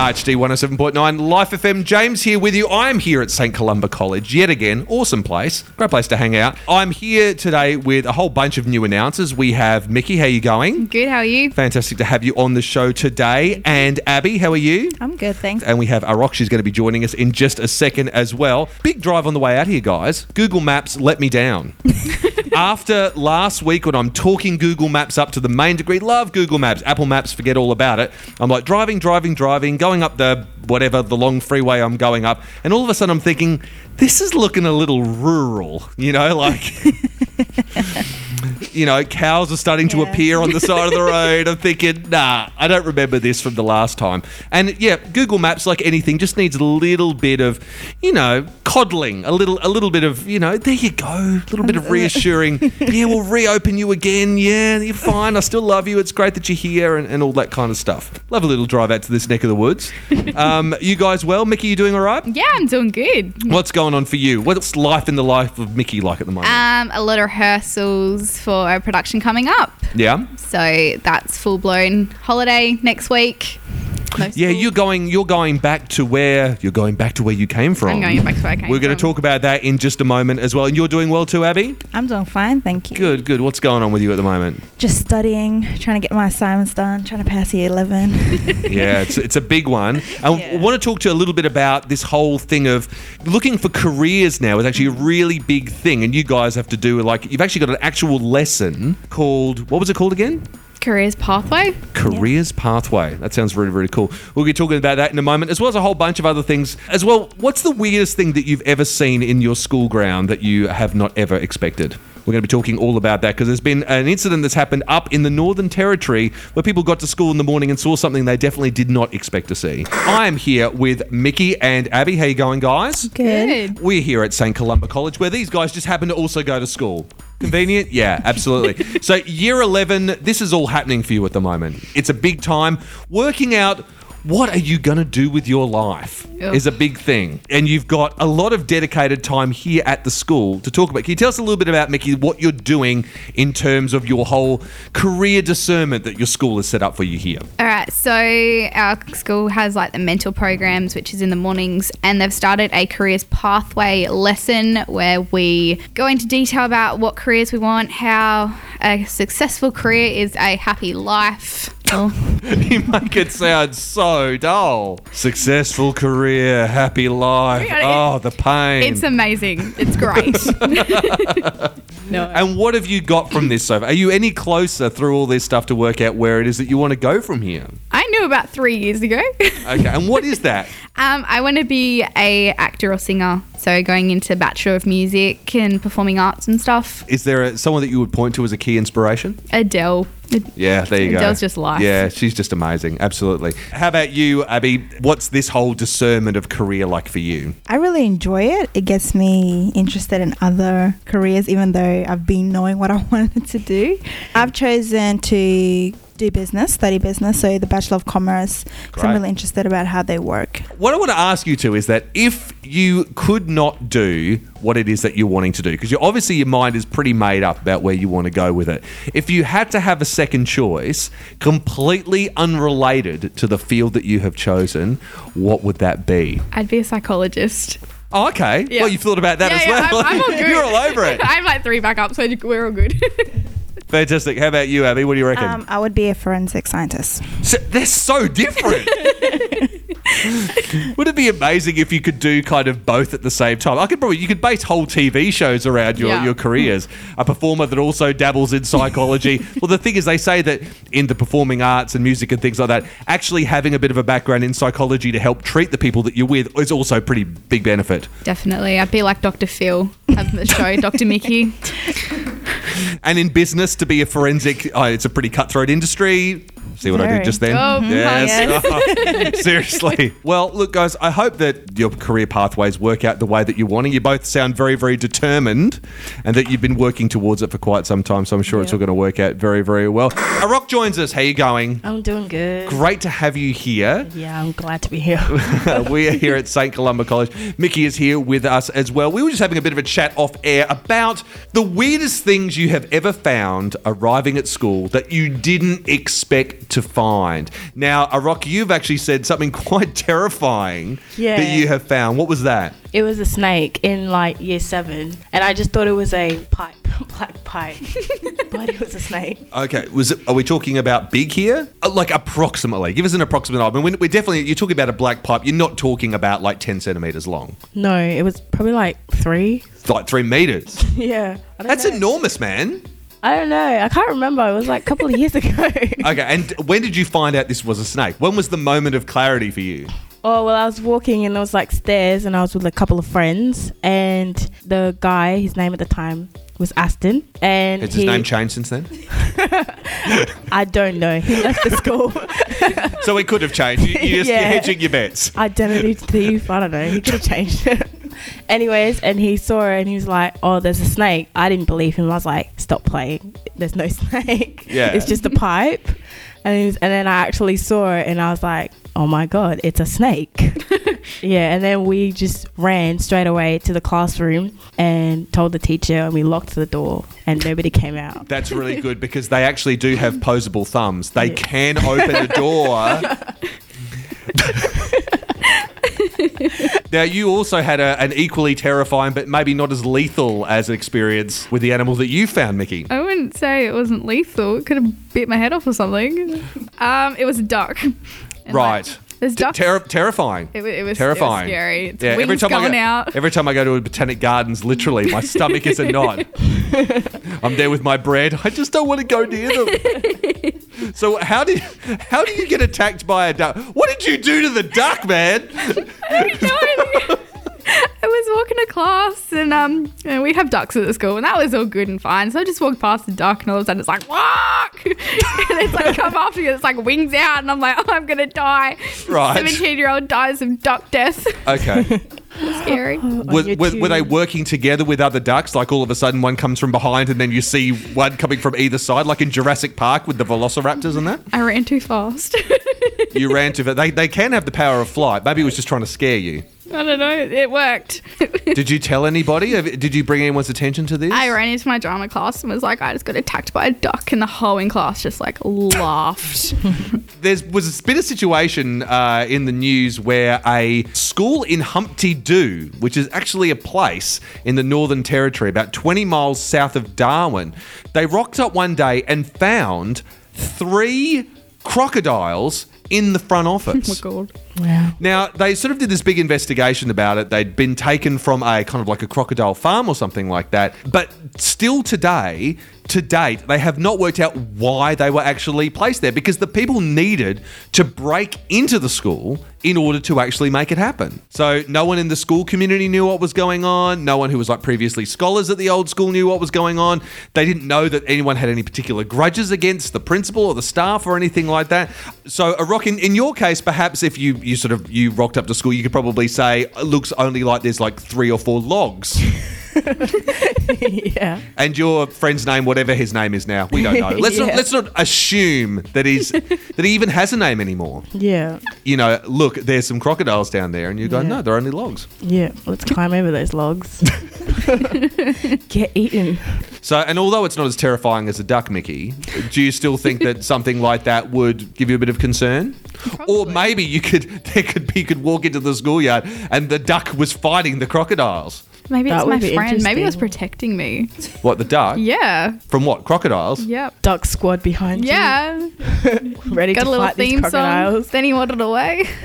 ArchD 107.9 Life FM. James here with you. I'm here at St. Columba College yet again. Awesome place. Great place to hang out. I'm here today with a whole bunch of new announcers. We have Mickey. How are you going? Good, how are you? Fantastic to have you on the show today. And Abby, how are you? I'm good, thanks. And we have Arok. She's going to be joining us in just a second as well. Big drive on the way out here, guys. Google Maps let me down. After last week, when I'm talking Google Maps up to the main degree, love Google Maps. Apple Maps, forget all about it. I'm like driving, driving, driving, going up the whatever, the long freeway I'm going up. And all of a sudden, I'm thinking, this is looking a little rural, you know, like. you know, cows are starting to Yeah. appear on the side of the road. I'm thinking, nah, I don't remember this from the last time. And yeah, Google Maps, like anything, just needs a little bit of, you know, coddling, a little, a little bit of, you know, there you go, a little bit of reassuring. yeah, we'll reopen you again. Yeah, you're fine. I still love you. It's great that you're here, and, and all that kind of stuff. Love a little drive out to this neck of the woods. Um, you guys, well, Mickey, you doing all right? Yeah, I'm doing good. What's going on for you? What's life in the life of Mickey like at the moment? Um, a lot of rehearsals for a production coming up. yeah. So that's full blown holiday next week. No Yeah, school. you're going. You're going back to where you're going back to where you came from. I'm going back to where I came We're going to talk about that in just a moment as well. And you're doing well too, Abby. I'm doing fine, thank you. Good, good. What's going on with you at the moment? Just studying, trying to get my assignments done, trying to pass year 11. Yeah, it's it's a big one. I Yeah. want to talk to you a little bit about this whole thing of looking for careers now is actually a mm-hmm. really big thing, and you guys have to do like you've actually got an actual lesson called what was it called again? Careers pathway. Careers Pathway. That sounds really, really cool. We'll be talking about that in a moment, as well as a whole bunch of other things. As well, what's the weirdest thing that you've ever seen in your school ground that you have not ever expected? We're going to be talking all about that because there's been an incident that's happened up in the Northern Territory where people got to school in the morning and saw something they definitely did not expect to see. I am here with Mickey and Abby. How you going, guys? Good. We're here at St. Columba College, where these guys just happen to also go to school. Convenient? Yeah, absolutely. so, year 11, this is all happening for you at the moment. It's a big time. Working out what are you going to do with your life Ugh. is a big thing. And you've got a lot of dedicated time here at the school to talk about. Can you tell us a little bit about, Mickey, what you're doing in terms of your whole career discernment that your school has set up for you here? All right, so our school has like the mental programs, which is in the mornings, and they've started a careers pathway lesson where we go into detail about what careers we want, how a successful career is a happy life. Oh, You make it sound so dull. Successful career, happy life. Oh, the pain. it's amazing. It's great. no. and what have you got from this so far? Are you any closer through all this stuff to work out where it is that you want to go from here? I knew about three years ago. Okay, and what is that? um, I want to be a actor or singer, so going into Bachelor of Music and Performing Arts and stuff. Is there a, someone that you would point to as a key inspiration? Adele. Yeah, there you go. Adele's just life. Yeah, she's just amazing. Absolutely. How about you, Abby? What's this whole discernment of career like for you? I really enjoy it. It gets me interested in other careers, even though I've been knowing what I wanted to do. I've chosen to do business, study business, so the Bachelor of Commerce, 'cause I'm really interested about how they work. What I want to ask you to is that if you could not do what it is that you're wanting to do, because you obviously your mind is pretty made up about where you want to go with it. If you had to have a second choice, completely unrelated to the field that you have chosen, what would that be? I'd be a psychologist. Oh, okay. Yeah. Well, you thought about that yeah, as yeah, well. I'm, I'm all good. You're all over it. I have like three backups, so we're all good. Fantastic. How about you, Abby? What do you reckon? Um, I would be a forensic scientist. So, they're so different. Would it be amazing if you could do kind of both at the same time? I could probably you could base whole TV shows around your, Yeah. your careers. A performer that also dabbles in psychology. well, the thing is, they say that in the performing arts and music and things like that, actually having a bit of a background in psychology to help treat the people that you're with is also a pretty big benefit. Definitely. I'd be like Dr. Phil, have the show, Dr. Mickey. And in business, to be a forensic, oh, it's a pretty cutthroat industry. See what I did just then? Oh, yes. Seriously. Well, look, guys, I hope that your career pathways work out the way that you're wanting. You both sound very, very determined and that you've been working towards it for quite some time. So I'm sure it's all going to work out very, very well. Rock joins us. How you going? I'm doing good. Great to have you here. Yeah, I'm glad to be here. we are here at St. Columba College. Mickey is here with us as well. We were just having a bit of a chat off air about the weirdest things you have ever found arriving at school that you didn't expect to find. Now, Arok, you've actually said something quite terrifying Yeah. that you have found. What was that? It was a snake in like year seven, and I just thought it was a pipe, black pipe, but it was a snake. Okay, was it? Are we talking about big here? Uh, like approximately. Give us an approximate. I mean, we're definitely. You're talking about a black pipe. You're not talking about like ten centimeters long, No, it was probably like three. Like three meters. Yeah, That's know. enormous, man. I don't know. I can't remember. It was like a couple of years ago. Okay, and when did you find out this was a snake? When was the moment of clarity for you? Oh well, I was walking and there was like stairs, and I was with a couple of friends, and the guy, his name at the time was Aston, and Has he, his name changed since then? I don't know. He left the school. So it could have changed. You, you just, You're Yeah. hedging your bets. Identity thief. I don't know. He could have changed. Anyways, and he saw it and he was like, "Oh, there's a snake." I didn't believe him. I was like, "Stop playing. There's no snake. Yeah. it's just a pipe." And was, and then I actually saw it and I was like, "Oh my god, it's a snake." yeah, and then we just ran straight away to the classroom and told the teacher, and we locked the door, and nobody came out. That's really good because they actually do have posable thumbs. They can open a door. now, you also had a, an equally terrifying, but maybe not as lethal as an experience with the animal that you found, Mickey. I wouldn't say it wasn't lethal. It could have bit my head off or something. Um, it was a duck. And, like, Right. there's T- ducks. terri- terrifying. It, it was terrifying. It was scary. It's Yeah, every time I go, out. every time I go to a botanic gardens, literally my stomach is a knot. I'm there with my bread. I just don't want to go near them. so how did how do you get attacked by a duck? What did you do to the duck, man? Class and um and we have ducks at the school and that was all good and fine. So I just walked past the duck and all of a sudden it's like walk and it's like come after you, it's like wings out and I'm like, Oh, I'm gonna die. Right. Seventeen year old dies of duck death. Okay. Scary. were, were, were they working together with other ducks? Like all of a sudden one comes from behind and then you see one coming from either side, like in Jurassic Park with the velociraptors and that? I ran too fast. You ran to they they can have the power of flight. Maybe it was just trying to scare you. I don't know. It worked. Did you tell anybody? Did you bring anyone's attention to this? I ran into my drama class and was like, I just got attacked by a duck, and the whole in class just like laughed. There was been of situation uh, in the news where a school in Humpty Doo, which is actually a place in the Northern Territory, about 20 miles south of Darwin, they rocked up one day and found three crocodiles in the front office. Oh my god. Wow. Now, they sort of did this big investigation about it. They'd been taken from a kind of like a crocodile farm or something like that. But still today, to date, they have not worked out why they were actually placed there because the people needed to break into the school in order to actually make it happen. So, no one in the school community knew what was going on. No one who was like previously scholars at the old school knew what was going on. They didn't know that anyone had any particular grudges against the principal or the staff or anything like that. So, rock in, in your case, perhaps if you you sort of you rocked up to school, you could probably say it looks only like there's like three or four logs. yeah. and your friend's name, whatever his name is now, we don't know. Let's not let's not assume that he's that he even has a name anymore. Yeah. You know, look, there's some crocodiles down there, and you go, Yeah. no, they're only logs. Yeah. Let's climb over those logs. Get eaten. So, and although it's not as terrifying as a duck, Mickey, do you still think that something like that would give you a bit of concern? Or maybe you could there could be you could walk into the schoolyard and the duck was fighting the crocodiles. Maybe That it's my would be friend. Maybe it was protecting me. What the duck? Yeah. From what? Crocodiles? Yep. Duck squad behind you. Yeah. you. Ready Got to a little fight these theme song. crocodiles. Then he wandered away.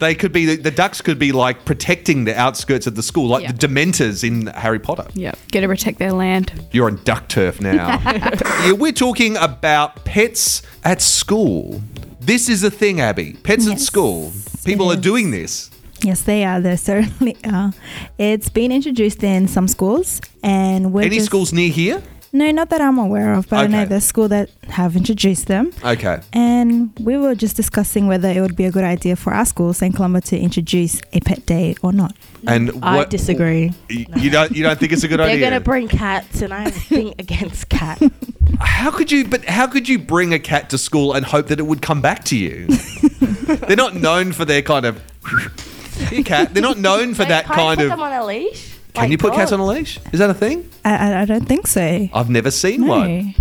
They could be the ducks could be like protecting the outskirts of the school, like Yeah. the Dementors in Harry Potter. yep. Got to protect their land. You're on duck turf now. yeah, we're talking about pets at school. This is a thing, Abby. Pets at Yes, school. People are doing this. Yes, they are. They certainly are. It's been introduced in some schools, and we're Any just- schools near here? No, not that I'm aware of, but I know Okay. there's school that have introduced them. Okay. And we were just discussing whether it would be a good idea for our school, St. Columba, to introduce a pet day or not. And I what, disagree. y- you don't you don't think it's a good idea? They're gonna bring cats, and I have a thing against cat. how could you? But how could you bring a cat to school and hope that it would come back to you? They're not known for their kind of. Here, cat. They're not known for that Can I kind put of. them on a leash? Can you put cats on a leash? Is that a thing? I, I, I don't think so. I've never seen no. one.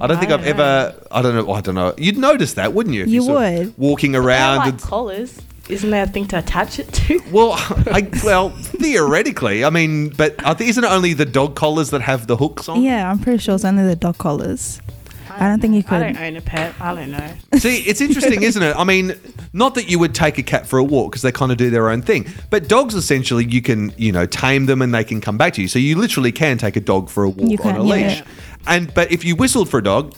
I don't think I I've don't ever. I don't know. I don't know. You'd notice that, wouldn't you? if You sort of would. walking They around. like and, collars. Isn't there a thing to attach it to? well, I, well, theoretically, I mean, but I think isn't it only the dog collars that have the hooks on? Yeah, I'm pretty sure it's only the dog collars. I don't think you could. I could. don't own a pet. I don't know. See, it's interesting, isn't it? I mean, not that you would take a cat for a walk because they kind of do their own thing, but dogs essentially you can, you know, tame them and they can come back to you. So you literally can take a dog for a walk You on can, a yeah. leash. And but if you whistled for a dog,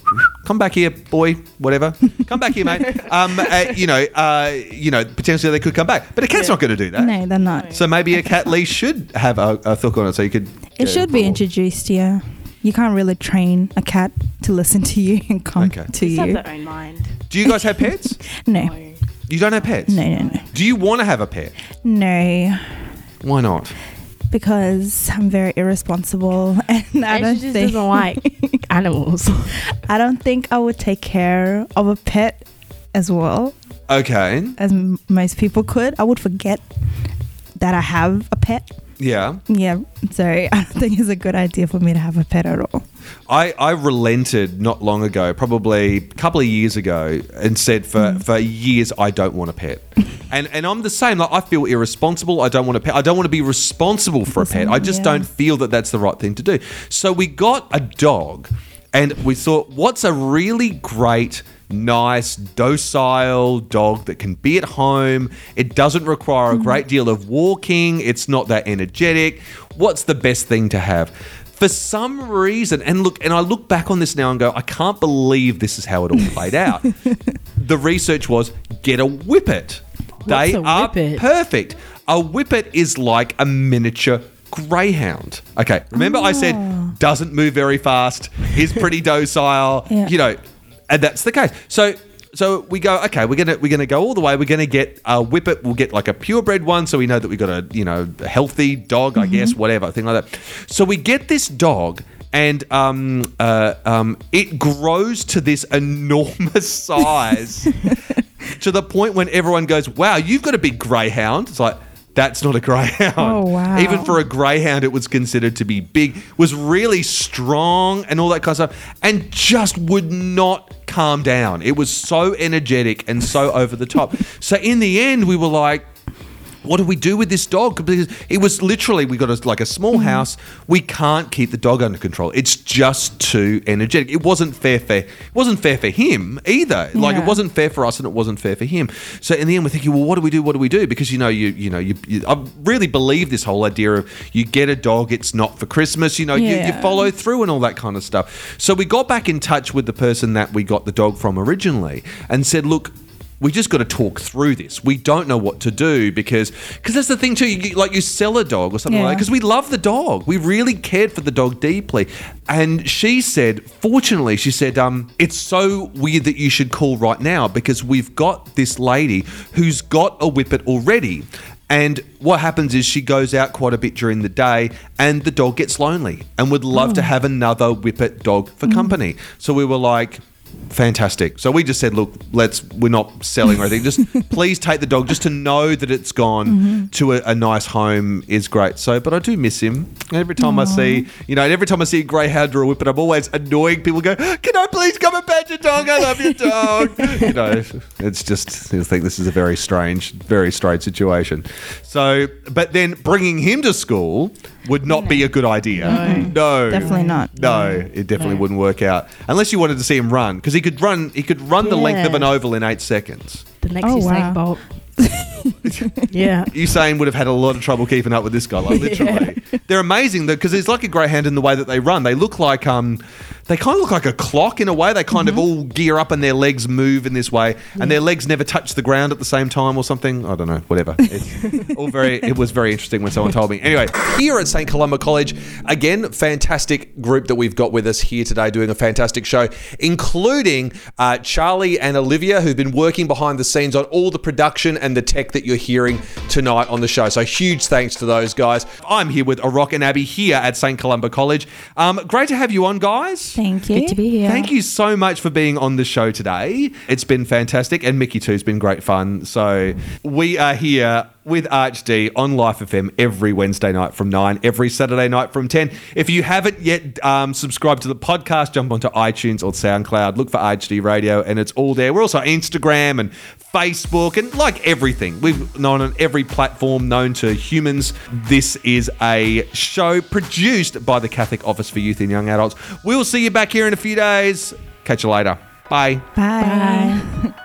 come back here, boy, whatever, come back here, mate. Um, uh, you know, uh, you know, potentially they could come back, but a cat's Yeah. not going to do that. No, they're not. So maybe a cat leash should have a, a hook on it, so you could. It should be walk. introduced, yeah. You can't really train a cat to listen to you and come Okay. to Just have you. their own mind. Do you guys have pets? No, No. You don't have pets. no, no, no. Do you want to have a pet? No, Why not? because I'm very irresponsible and I And don't she just think doesn't like animals. I don't think I would take care of a pet as well Okay. as m- most people could. I would forget that I have a pet. Yeah. Yeah, so I don't think it's a good idea for me to have a pet at all. I, I relented not long ago, probably a couple of years ago, and said for, Mm. for years I don't want a pet. And and I'm the same. Like I feel irresponsible. I don't want a pet. I don't want to be responsible for a pet. I just Yeah. don't feel that that's the right thing to do. So we got a dog, and we thought, what's a really great, nice, docile dog that can be at home? It doesn't require a mm-hmm. great deal of walking. It's not that energetic. What's the best thing to have? For some reason, and look, and I look back on this now and go, I can't believe this is how it all played out. the research was get a whippet. They a are whippet? perfect. A whippet is like a miniature greyhound. Okay, remember I said doesn't move very fast, is pretty docile, Yeah. you know, and that's the case. So so we go, okay, we're gonna we're gonna go all the way. We're gonna get a whippet. We'll get like a purebred one, so we know that we got a you know a healthy dog, I guess, whatever thing like that. So we get this dog. And um, uh, um, it grows to this enormous size to the point when everyone goes, "Wow, you've got a big greyhound." It's like that's not a greyhound. Oh, wow. Even for a greyhound, it was considered to be big. Was really strong and all that kind of stuff, and just would not calm down. It was so energetic and so over the top. So in the end, we were like. What do we do with this dog? Because it was literally we got a, like a small Mm-hmm. house. We can't keep the dog under control. It's just too energetic. It wasn't fair for it wasn't fair for him either. Like it wasn't fair for us and it wasn't fair for him. So in the end, we're thinking, well, what do we do? What do we do? Because you know, you you know, you, you I really believe this whole idea of you get a dog, it's not for Christmas. You know, you, you follow through and all that kind of stuff. So we got back in touch with the person that we got the dog from originally and said, look we just got to talk through this. We don't know what to do because because that's the thing too. You, like you sell a dog or something like Yeah. that because we love the dog. We really cared for the dog deeply. And she said, fortunately, she said, um, it's so weird that you should call right now because we've got this lady who's got a whippet already. And what happens is she goes out quite a bit during the day and the dog gets lonely and would love to have another whippet dog for company. So we were like, fantastic. So we just said, look, let's, we're not selling or anything. Just please take the dog just to know that it's gone mm-hmm. to a, a nice home is great. So, but I do miss him. Every time I see, you know, and every time I see a greyhound or a whippet, I'm always annoying people go, can I please come and pet your dog? I love your dog. you know, it's just, I think this is a very strange, very strange situation. So, but then bringing him to school would not be a good idea. No. Definitely not. No, it definitely No. wouldn't work out unless you wanted to see him run because he could run. He could run the length of an oval in eight seconds. The next Oh, Usain wow. Bolt. yeah. Usain would have had a lot of trouble keeping up with this guy. Like literally, they're amazing though because it's like a greyhound in the way that they run. They look like um, they kind of look like a clock in a way. They kind Mm-hmm. of all gear up and their legs move in this way, and their legs never touch the ground at the same time or something. I don't know. Whatever. It's all very. It was very interesting when someone told me. Anyway, here at St Columba College, again, fantastic group that we've got with us here today, doing a fantastic show, including uh, Charlie and Olivia, who've been working behind the scenes on all the production and the tech that you're hearing tonight on the show. So huge thanks to those guys. I'm here with Arok and Abby here at St Columba College. Um, great to have you on, guys. Thank you. Good to be here. Thank you so much for being on the show today. It's been fantastic, and Mickey too's been great fun. So we are here. With ArchD on Life FM every Wednesday night from 9, every Saturday night from 10. If you haven't yet um, subscribed to the podcast, jump onto iTunes or SoundCloud, look for ArchD Radio, and it's all there. We're also on Instagram and Facebook, and like everything, we've known on every platform known to humans. This is a show produced by the Catholic Office for Youth and Young Adults. We'll see you back here in a few days. Catch you later. Bye. Bye.